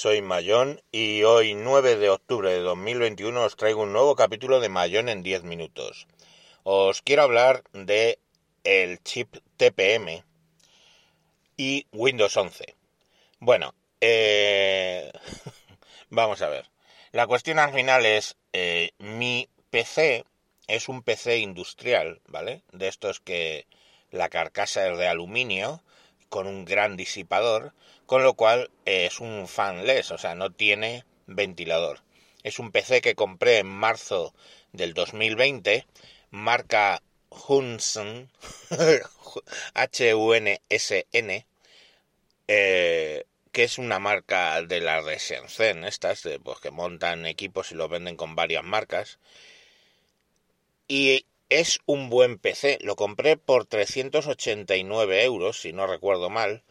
soy Mayón y hoy 9 de octubre de 2021 os traigo un nuevo capítulo de Mayón en 10 minutos. Os quiero hablar de el chip TPM y Windows 11. Bueno, eh, vamos a ver. La cuestión al final es, eh, mi PC es un PC industrial, ¿vale? De estos que la carcasa es de aluminio con un gran disipador, con lo cual eh, es un fanless, o sea, no tiene ventilador. Es un PC que compré en marzo del 2020, marca Hunsen, H-U-N-S-N, eh, que es una marca de la de estas, pues, que montan equipos y los venden con varias marcas. Y es un buen PC. Lo compré por 389 euros, si no recuerdo mal.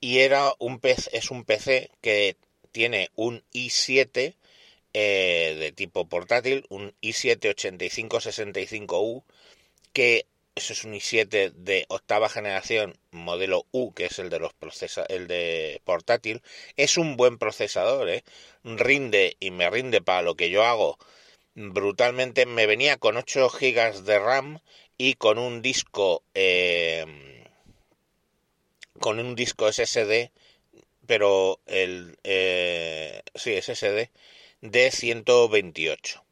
Y era un PC, es un PC que tiene un i7 eh, de tipo portátil, un i7 8565U, que eso es un i7 de octava generación, modelo U, que es el de los procesa el de portátil. Es un buen procesador, ¿eh? rinde y me rinde para lo que yo hago brutalmente. Me venía con 8 GB de RAM y con un disco eh, con un disco SSD, pero el eh, sí SSD de 128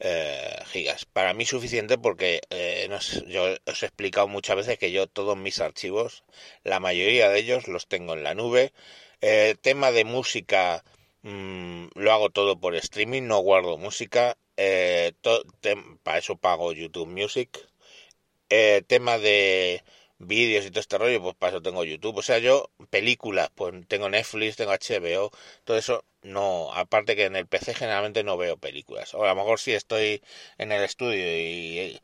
eh, gigas. Para mí suficiente porque eh, yo os he explicado muchas veces que yo todos mis archivos, la mayoría de ellos los tengo en la nube. Eh, tema de música Mm, lo hago todo por streaming, no guardo música. Eh, para eso pago YouTube Music. Eh, tema de vídeos y todo este rollo, pues para eso tengo YouTube. O sea, yo películas, pues tengo Netflix, tengo HBO, todo eso no. Aparte que en el PC generalmente no veo películas. O a lo mejor si estoy en el estudio y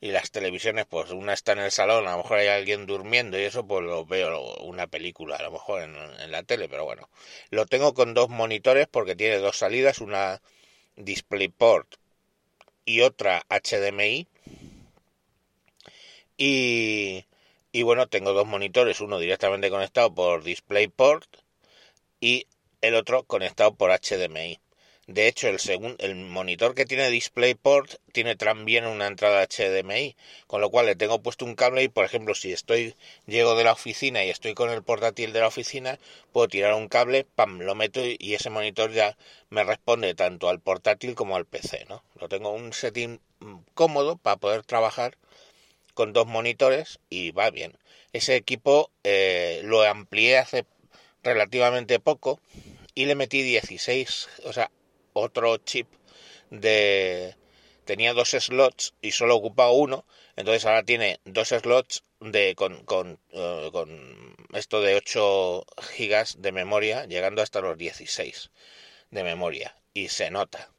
y las televisiones, pues una está en el salón, a lo mejor hay alguien durmiendo y eso, pues lo veo una película, a lo mejor en, la tele, pero bueno. Lo tengo con dos monitores porque tiene dos salidas, una DisplayPort y otra HDMI. Y, y bueno, tengo dos monitores, uno directamente conectado por DisplayPort y el otro conectado por HDMI. De hecho, el, el monitor que tiene DisplayPort tiene también una entrada HDMI, con lo cual le tengo puesto un cable y, por ejemplo, si estoy llego de la oficina y estoy con el portátil de la oficina, puedo tirar un cable, pam, lo meto y ese monitor ya me responde tanto al portátil como al PC, ¿no? Lo tengo un setting mm, cómodo para poder trabajar con dos monitores y va bien. Ese equipo eh, lo amplié hace relativamente poco y le metí 16, o sea, otro chip de tenía dos slots y solo ocupaba uno entonces ahora tiene dos slots de con, con, eh, con esto de 8 gigas de memoria llegando hasta los 16 de memoria y se nota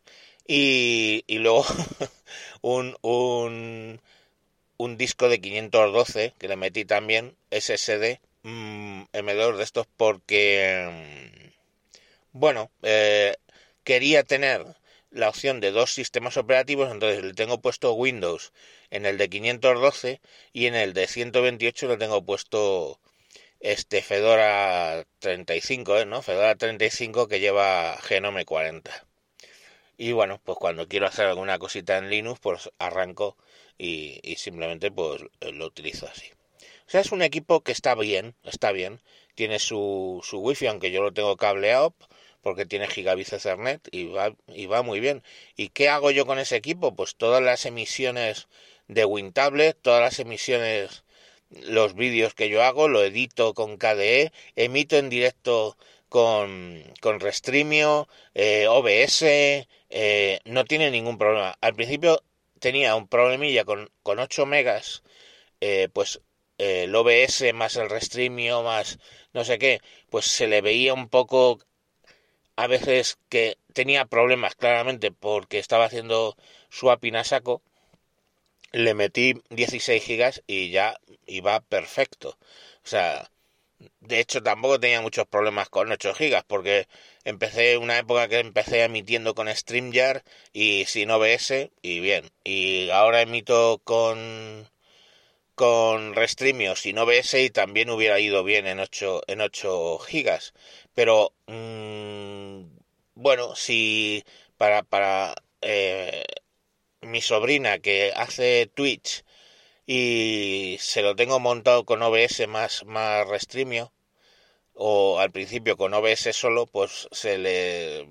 y, y luego un, un un disco de 512 que le metí también SSD mmm, M2 de estos porque mm, bueno eh, quería tener la opción de dos sistemas operativos, entonces le tengo puesto Windows en el de 512 y en el de 128 le tengo puesto este Fedora 35, ¿eh? ¿no? Fedora 35 que lleva Genome 40. Y bueno, pues cuando quiero hacer alguna cosita en Linux, pues arranco y, simplemente pues lo utilizo así. O sea, es un equipo que está bien, está bien. Tiene su, su wifi, aunque yo lo tengo cableado porque tiene gigabit Ethernet y va, y va muy bien. ¿Y qué hago yo con ese equipo? Pues todas las emisiones de WinTablet, todas las emisiones, los vídeos que yo hago, lo edito con KDE, emito en directo con, con Restreamio, eh, OBS, eh, no tiene ningún problema. Al principio tenía un problemilla con, con 8 megas, eh, pues el OBS más el Restreamio más no sé qué, pues se le veía un poco a veces que tenía problemas claramente porque estaba haciendo swapping a saco, le metí 16 gigas y ya iba perfecto. O sea, de hecho tampoco tenía muchos problemas con 8 gigas porque empecé una época que empecé emitiendo con StreamYard y sin OBS y bien. Y ahora emito con con Restreamio sin OBS y también hubiera ido bien en 8, en 8 gigas. Pero, mmm, bueno, si para, para eh, mi sobrina que hace Twitch y se lo tengo montado con OBS más, más Restreamio, o al principio con OBS solo, pues se le,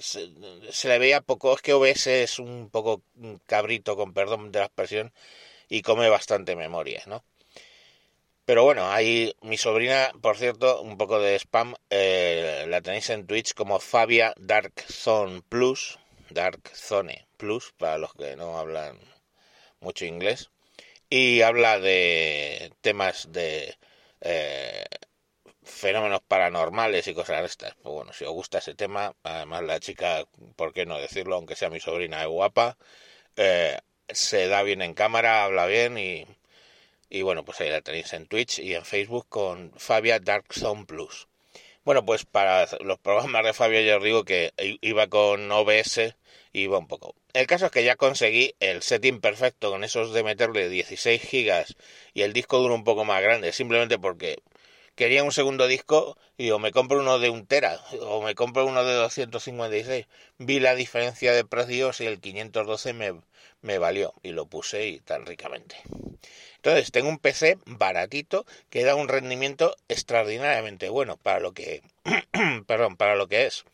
se, le veía poco. Es que OBS es un poco cabrito, con perdón de la expresión, y come bastante memoria, ¿no? Pero bueno, ahí mi sobrina, por cierto, un poco de spam, eh, la tenéis en Twitch como Fabia Dark Zone Plus, Dark Zone Plus, para los que no hablan mucho inglés, y habla de temas de eh, fenómenos paranormales y cosas de estas. Pues bueno, si os gusta ese tema, además la chica, ¿por qué no decirlo? Aunque sea mi sobrina es guapa, eh, se da bien en cámara, habla bien y, bueno, pues ahí la tenéis en Twitch y en Facebook con Fabia Dark Zone Plus. Bueno, pues para los programas de Fabia ya os digo que iba con OBS, iba un poco. El caso es que ya conseguí el setting perfecto con esos de meterle 16 gigas y el disco duro un poco más grande, simplemente porque quería un segundo disco y o me compro uno de un tera o me compro uno de 256. Vi la diferencia de precios y el 512 me, me valió y lo puse y tan ricamente. Entonces tengo un PC baratito que da un rendimiento extraordinariamente bueno para lo que, perdón, para lo que es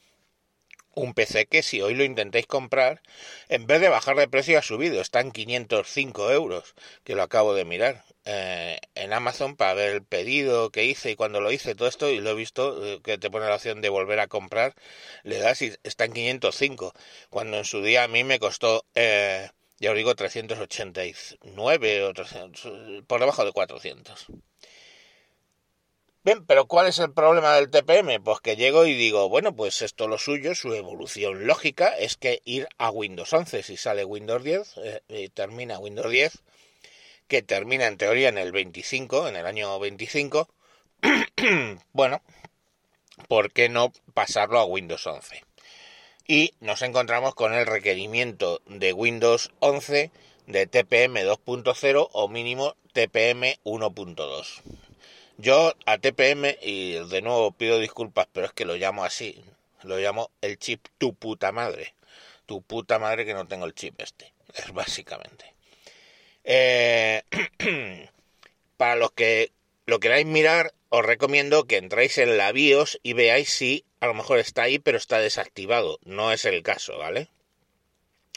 un PC que si hoy lo intentáis comprar, en vez de bajar de precio ha subido, está en 505 euros, que lo acabo de mirar eh, en Amazon para ver el pedido que hice y cuando lo hice todo esto y lo he visto eh, que te pone la opción de volver a comprar, le das y está en 505, cuando en su día a mí me costó... Eh, ya os digo 389 o 300, por debajo de 400. Pero ¿cuál es el problema del TPM? Pues que llego y digo, bueno, pues esto lo suyo, su evolución lógica es que ir a Windows 11, si sale Windows 10 eh, termina Windows 10, que termina en teoría en el 25, en el año 25, bueno, ¿por qué no pasarlo a Windows 11? Y nos encontramos con el requerimiento de Windows 11 de TPM 2.0 o mínimo TPM 1.2. Yo a TPM, y de nuevo pido disculpas, pero es que lo llamo así, lo llamo el chip tu puta madre. Tu puta madre que no tengo el chip este, es básicamente. Eh, para los que lo queráis mirar, os recomiendo que entréis en la BIOS y veáis si a lo mejor está ahí, pero está desactivado. No es el caso, ¿vale?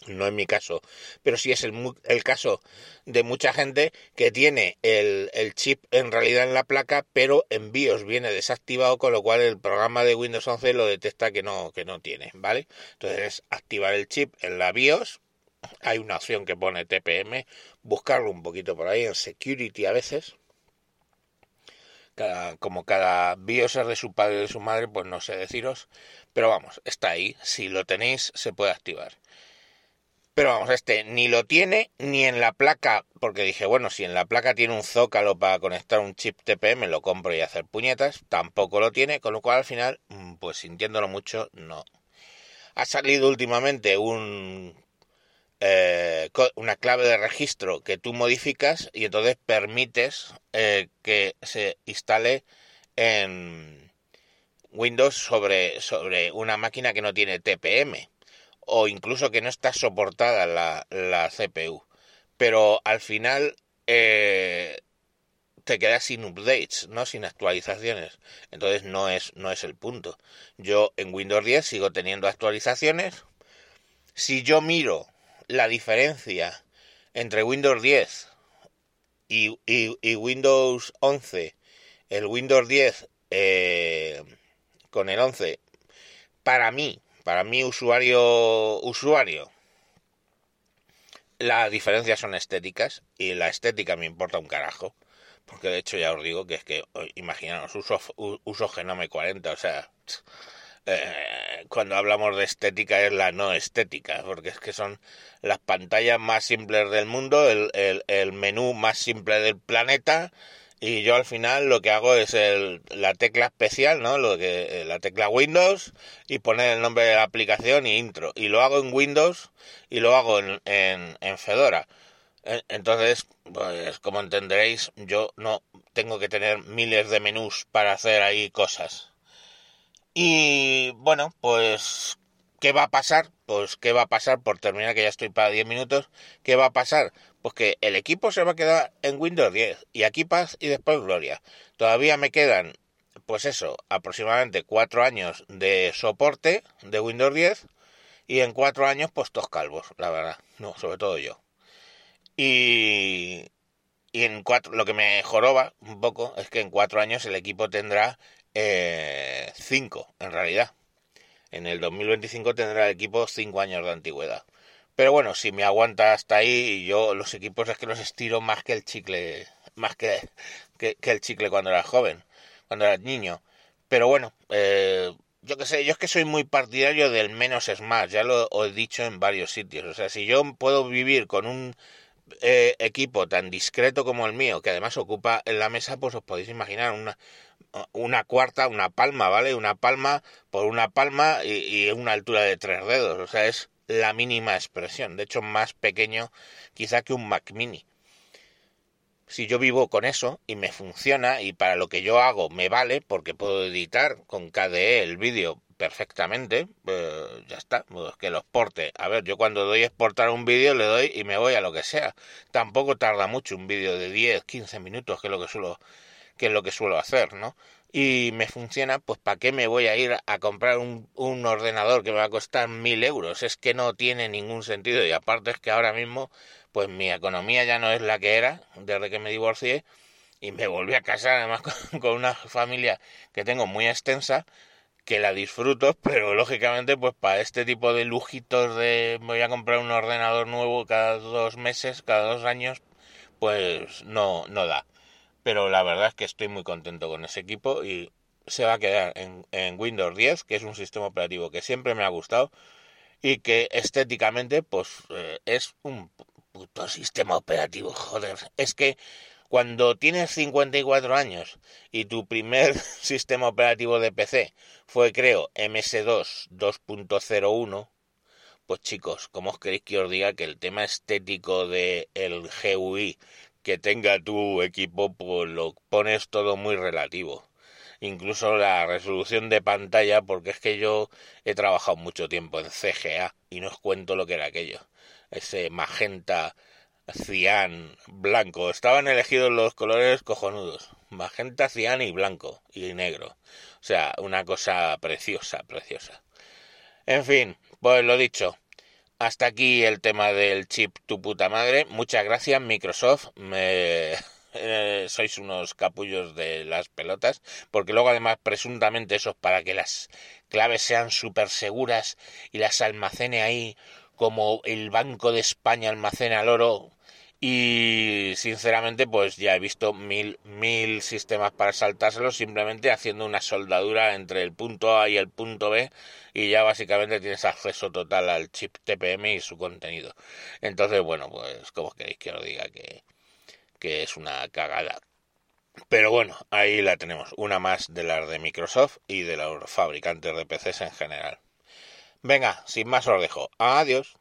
No es mi caso, pero sí es el, el caso de mucha gente que tiene el, el, chip en realidad en la placa, pero en BIOS viene desactivado, con lo cual el programa de Windows 11 lo detecta que no, que no tiene, ¿vale? Entonces es activar el chip en la BIOS, hay una opción que pone TPM, buscarlo un poquito por ahí en Security a veces, cada, como cada BIOS es de su padre y de su madre, pues no sé deciros, pero vamos, está ahí, si lo tenéis se puede activar. Pero vamos, este ni lo tiene ni en la placa, porque dije, bueno, si en la placa tiene un zócalo para conectar un chip TPM, lo compro y hacer puñetas, tampoco lo tiene, con lo cual al final, mm, pues sintiéndolo mucho, no. Ha salido últimamente un eh, una clave de registro que tú modificas y entonces permites eh, que se instale en Windows sobre, sobre una máquina que no tiene TPM o incluso que no está soportada la, la CPU. Pero al final eh, te quedas sin updates, ¿no? Sin actualizaciones. Entonces no es, no es el punto. Yo en Windows 10 sigo teniendo actualizaciones. Si yo miro la diferencia entre Windows 10 y, y, Windows 11, el Windows 10 eh, con el 11, para mí para mí usuario usuario las diferencias son estéticas y la estética me importa un carajo porque de hecho ya os digo que es que imaginaos uso uso Genome 40 o sea eh, cuando hablamos de estética es la no estética porque es que son las pantallas más simples del mundo el, menú más simple del planeta y yo al final lo que hago es el, la tecla especial, ¿no? Lo que, eh, la tecla Windows y poner el nombre de la aplicación y intro. Y lo hago en Windows y lo hago en, en, Fedora. Entonces, pues como entenderéis, yo no tengo que tener miles de menús para hacer ahí cosas. Y bueno, pues, ¿qué va a pasar? Pues, ¿qué va a pasar? Por terminar, que ya estoy para 10 minutos, ¿qué va a pasar? Pues que el equipo se va a quedar en Windows 10 y aquí paz y después gloria. Todavía me quedan, pues eso, aproximadamente 4 años de soporte de Windows 10 y en 4 años, pues todos calvos, la verdad. No, sobre todo yo. Y, y en cuatro, lo que me joroba un poco es que en cuatro años el equipo tendrá eh, cinco, en realidad. En el 2025 tendrá el equipo cinco años de antigüedad. Pero bueno, si me aguanta hasta ahí, yo los equipos es que los estiro más que el chicle, más que, que, el chicle cuando era joven, cuando era niño. Pero bueno, eh, yo que sé, yo es que soy muy partidario del menos es más, ya lo he dicho en varios sitios. O sea, si yo puedo vivir con un eh, equipo tan discreto como el mío, que además ocupa en la mesa, pues os podéis imaginar una, una cuarta, una palma, ¿vale? Una palma por una palma y, una altura de tres dedos. O sea, es la mínima expresión. De hecho, más pequeño quizá que un Mac mini. Si yo vivo con eso y me funciona y para lo que yo hago me vale porque puedo editar con KDE el vídeo perfectamente, pues ya está, pues que lo exporte. A ver, yo cuando doy exportar un vídeo le doy y me voy a lo que sea. Tampoco tarda mucho un vídeo de 10, 15 minutos, que es lo que suelo que es lo que suelo hacer, ¿no? Y me funciona, pues ¿para qué me voy a ir a comprar un, un ordenador que me va a costar mil euros? Es que no tiene ningún sentido y aparte es que ahora mismo, pues mi economía ya no es la que era desde que me divorcié y me volví a casar además con una familia que tengo muy extensa que la disfruto, pero lógicamente pues para este tipo de lujitos de voy a comprar un ordenador nuevo cada dos meses, cada dos años, pues no, no da. Pero la verdad es que estoy muy contento con ese equipo y se va a quedar en, Windows 10, que es un sistema operativo que siempre me ha gustado y que estéticamente pues eh, es un puto sistema operativo, joder. Es que cuando tienes 54 años y tu primer sistema operativo de PC fue, creo, MS2 2.01, pues chicos, ¿cómo os queréis que os diga que el tema estético del el GUI que tenga tu equipo, pues lo pones todo muy relativo? Incluso la resolución de pantalla, porque es que yo he trabajado mucho tiempo en CGA y no os cuento lo que era aquello. Ese magenta cian, blanco. Estaban elegidos los colores cojonudos. Magenta, cian y blanco. Y negro. O sea, una cosa preciosa, preciosa. En fin, pues lo dicho. Hasta aquí el tema del chip tu puta madre. Muchas gracias Microsoft. Me... Eh, sois unos capullos de las pelotas, porque luego además presuntamente eso es para que las claves sean súper seguras y las almacene ahí como el Banco de España almacena el oro y sinceramente pues ya he visto mil, mil sistemas para saltárselo simplemente haciendo una soldadura entre el punto A y el punto B y ya básicamente tienes acceso total al chip TPM y su contenido. Entonces, bueno, pues como queréis que os diga que, que es una cagada. Pero bueno, ahí la tenemos, una más de las de Microsoft y de los fabricantes de PCs en general. Venga, sin más os dejo. Adiós.